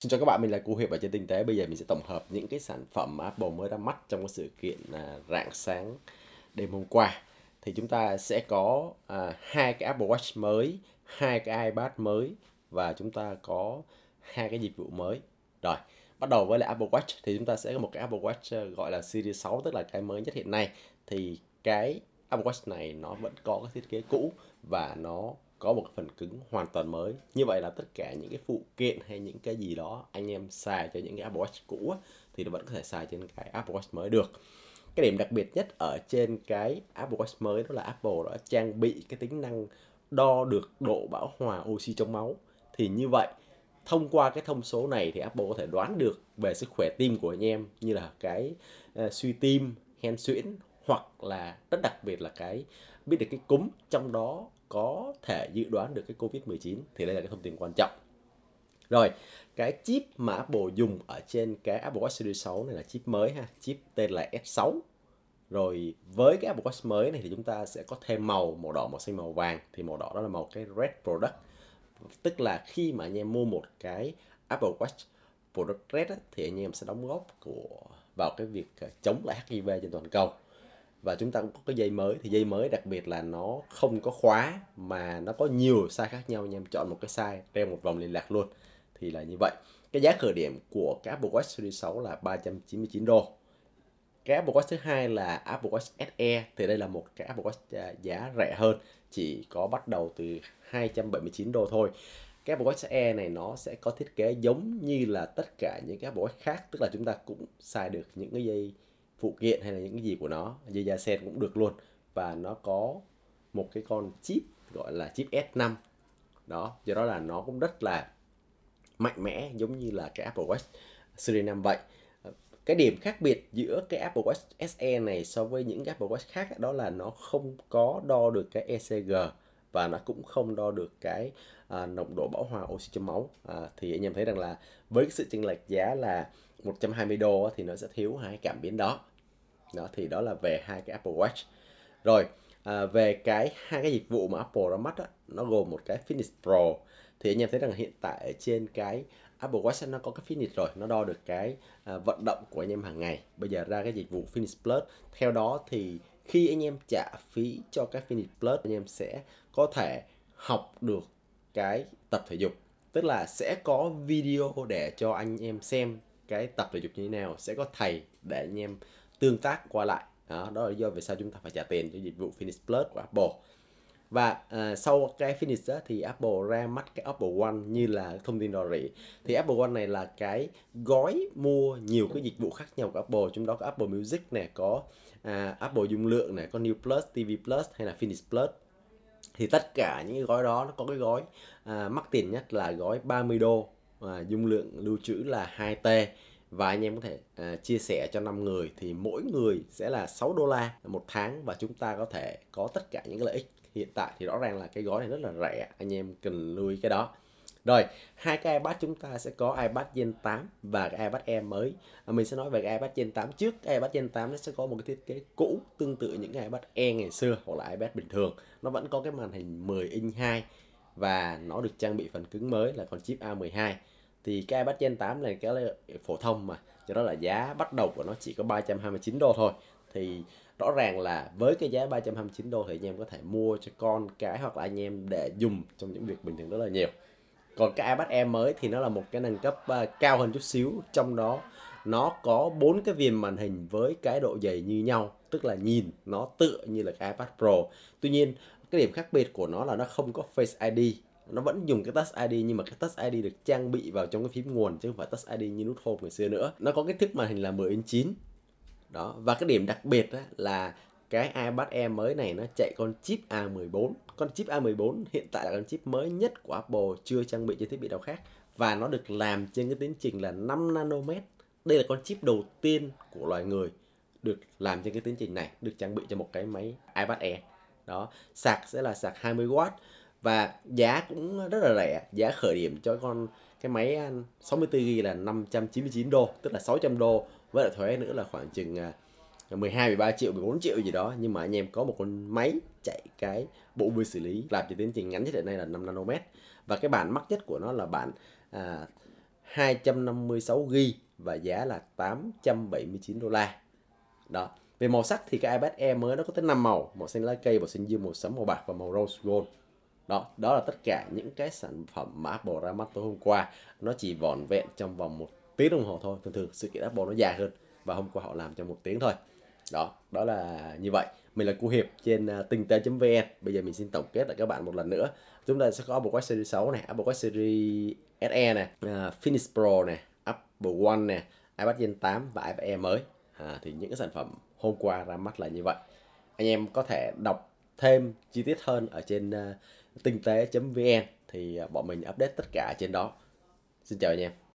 Xin chào các bạn, mình là Cú Hiệp ở trên tinh tế. Bây giờ mình sẽ tổng hợp những cái sản phẩm mà Apple mới ra mắt trong cái sự kiện à, rạng sáng đêm hôm qua. Thì chúng ta sẽ có à, hai cái Apple Watch mới, hai cái iPad mới và chúng ta có hai cái dịch vụ mới. Rồi, bắt đầu với lại Apple Watch thì chúng ta sẽ có một cái Apple Watch à, gọi là Series 6 tức là cái mới nhất hiện nay. Thì cái Apple Watch này nó vẫn có cái thiết kế cũ và nó có một phần cứng hoàn toàn mới. Như vậy là tất cả những cái phụ kiện hay những cái gì đó anh em xài cho những cái Apple Watch cũ thì nó vẫn có thể xài trên cái Apple Watch mới được. Cái điểm đặc biệt nhất ở trên cái Apple Watch mới đó là Apple đã trang bị cái tính năng đo được độ bão hòa oxy trong máu. Thì như vậy thông qua cái thông số này thì Apple có thể đoán được về sức khỏe tim của anh em như là cái uh, suy tim, hen suyễn hoặc là rất đặc biệt là cái biết được cái cúm trong đó có thể dự đoán được cái Covid-19 thì đây là cái thông tin quan trọng. Rồi, cái chip mà Apple dùng ở trên cái Apple Watch Series 6 này là chip mới ha, chip tên là S6. Rồi với cái Apple Watch mới này thì chúng ta sẽ có thêm màu màu đỏ, màu xanh, màu vàng thì màu đỏ đó là màu cái Red Product. Tức là khi mà anh em mua một cái Apple Watch Product Red á, thì anh em sẽ đóng góp của vào cái việc ờ, chống lại HIV trên toàn cầu và chúng ta cũng có cái dây mới. Thì dây mới đặc biệt là nó không có khóa mà nó có nhiều size khác nhau. Anh em chọn một cái size, đeo một vòng liên lạc luôn. Thì là như vậy. Cái giá khởi điểm của cái Apple Watch Series 6 là 399 đô. Cái Apple Watch thứ hai là Apple Watch SE thì đây là một cái Apple Watch à, giá rẻ hơn. Chỉ có bắt đầu từ 279 đô thôi. Cái Apple Watch SE này nó sẽ có thiết kế giống như là tất cả những cái Apple Watch khác. Tức là chúng ta cũng xài được những cái dây phụ kiện hay là những cái gì của nó dây da sen cũng được luôn. Và nó có một cái con chip gọi là chip S5 đó do đó là nó cũng rất là mạnh mẽ giống như là cái Apple Watch Series 5 vậy. Cái điểm khác biệt giữa cái Apple Watch SE này so với những cái Apple Watch khác đó là nó không có đo được cái ECG và nó cũng không đo được cái à, nồng độ bão hòa oxy trong máu. À, thì anh em thấy rằng là với cái sự chênh lệch giá là 120 đô thì nó sẽ thiếu hai cảm biến đó đó thì đó là về hai cái Apple Watch. Rồi à, về cái hai cái dịch vụ mà Apple ra mắt á, nó gồm một cái Fitness Pro. Thì anh em thấy rằng hiện tại trên cái Apple Watch nó có cái Fitness rồi nó đo được cái à, vận động của anh em hàng ngày. Bây giờ ra cái dịch vụ Fitness Plus. Theo đó thì khi anh em trả phí cho cái Fitness Plus anh em sẽ có thể học được cái tập thể dục. Tức là sẽ có video để cho anh em xem cái tập thể dục như thế nào sẽ có thầy để anh em tương tác qua lại. Đó, đó là do vì sao chúng ta phải trả tiền cho dịch vụ Finish Plus của Apple. Và uh, sau cái Finish đó, thì Apple ra mắt cái Apple One như là thông tin rò rỉ. Thì Apple One này là cái gói mua nhiều cái dịch vụ khác nhau của Apple. Trong đó có Apple Music này có uh, Apple dung lượng này có New Plus, TV Plus hay là Finish Plus. Thì tất cả những cái gói đó nó có cái gói uh, mắc tiền nhất là gói 30 đô. Và dung lượng lưu trữ là 2T và anh em có thể uh, chia sẻ cho 5 người thì mỗi người sẽ là 6 đô la một tháng và chúng ta có thể có tất cả những cái lợi ích. Hiện tại thì rõ ràng là cái gói này rất là rẻ anh em cần lưu ý cái đó. Rồi hai cái iPad chúng ta sẽ có iPad Gen 8 và cái iPad Air mới. À, mình sẽ nói về cái iPad Gen 8 trước. Cái iPad Gen 8 nó sẽ có một cái thiết kế cũ tương tự những cái iPad Air ngày xưa hoặc là iPad bình thường. Nó vẫn có cái màn hình 10 inch 2 và nó được trang bị phần cứng mới là con chip A12 thì cái iPad Gen 8 này cái phổ thông mà. Cho đó là giá bắt đầu của nó chỉ có 329 đô thôi. Thì rõ ràng là với cái giá 329 đô thì anh em có thể mua cho con cái hoặc là anh em để dùng trong những việc bình thường rất là nhiều. Còn cái iPad Air mới thì nó là một cái nâng cấp uh, cao hơn chút xíu. Trong đó nó có bốn cái viền màn hình với cái độ dày như nhau tức là nhìn nó tựa như là cái iPad Pro. Tuy nhiên cái điểm khác biệt của nó là nó không có Face ID nó vẫn dùng cái Touch ID nhưng mà cái Touch ID được trang bị vào trong cái phím nguồn chứ không phải Touch ID như nút home ngày xưa nữa. Nó có kích thước màn hình là 10 inch 9 đó và cái điểm đặc biệt á, là cái iPad Air mới này nó chạy con chip A14 con chip A14 hiện tại là con chip mới nhất của Apple chưa trang bị trên thiết bị nào khác. Và nó được làm trên cái tiến trình là 5 nanomet. Đây là con chip đầu tiên của loài người được làm trên cái tiến trình này được trang bị cho một cái máy iPad Air. Đó sạc sẽ là sạc 20W và giá cũng rất là rẻ giá khởi điểm cho con cái máy à, 64GB là 599 đô tức là 600 đô với lại thuế nữa là khoảng chừng à, 12 13 triệu 14 triệu gì đó nhưng mà anh em có một con máy chạy cái bộ vi xử lý làm cho tiến trình ngắn nhất hiện nay là 5 nanomet và cái bản mắc nhất của nó là bản à, 256GB và giá là 879 đô la. Đó. Về màu sắc thì cái iPad Air mới nó có tới 5 màu, màu xanh lá cây, màu xanh dương, màu sẫm, màu bạc và màu rose gold. Đó, đó là tất cả những cái sản phẩm mà Apple ra mắt tối hôm qua. Nó chỉ vỏn vẹn trong vòng một tiếng đồng hồ thôi. Thường thường sự kiện Apple nó dài hơn và hôm qua họ làm trong một tiếng thôi. Đó, đó là như vậy. Mình là Cu Hiệp trên à, tinh tế.vn. Bây giờ mình xin tổng kết lại các bạn một lần nữa. Chúng ta sẽ có Apple Watch Series 6 này, Apple Watch Series SE này, à, uh, Finish Pro này, Apple One này, iPad Gen 8 và iPad Air mới. À, thì những cái sản phẩm hôm qua ra mắt là như vậy. Anh em có thể đọc thêm chi tiết hơn ở trên uh, tinh tế.vn thì ờ, bọn mình update tất cả trên đó. Xin chào anh em.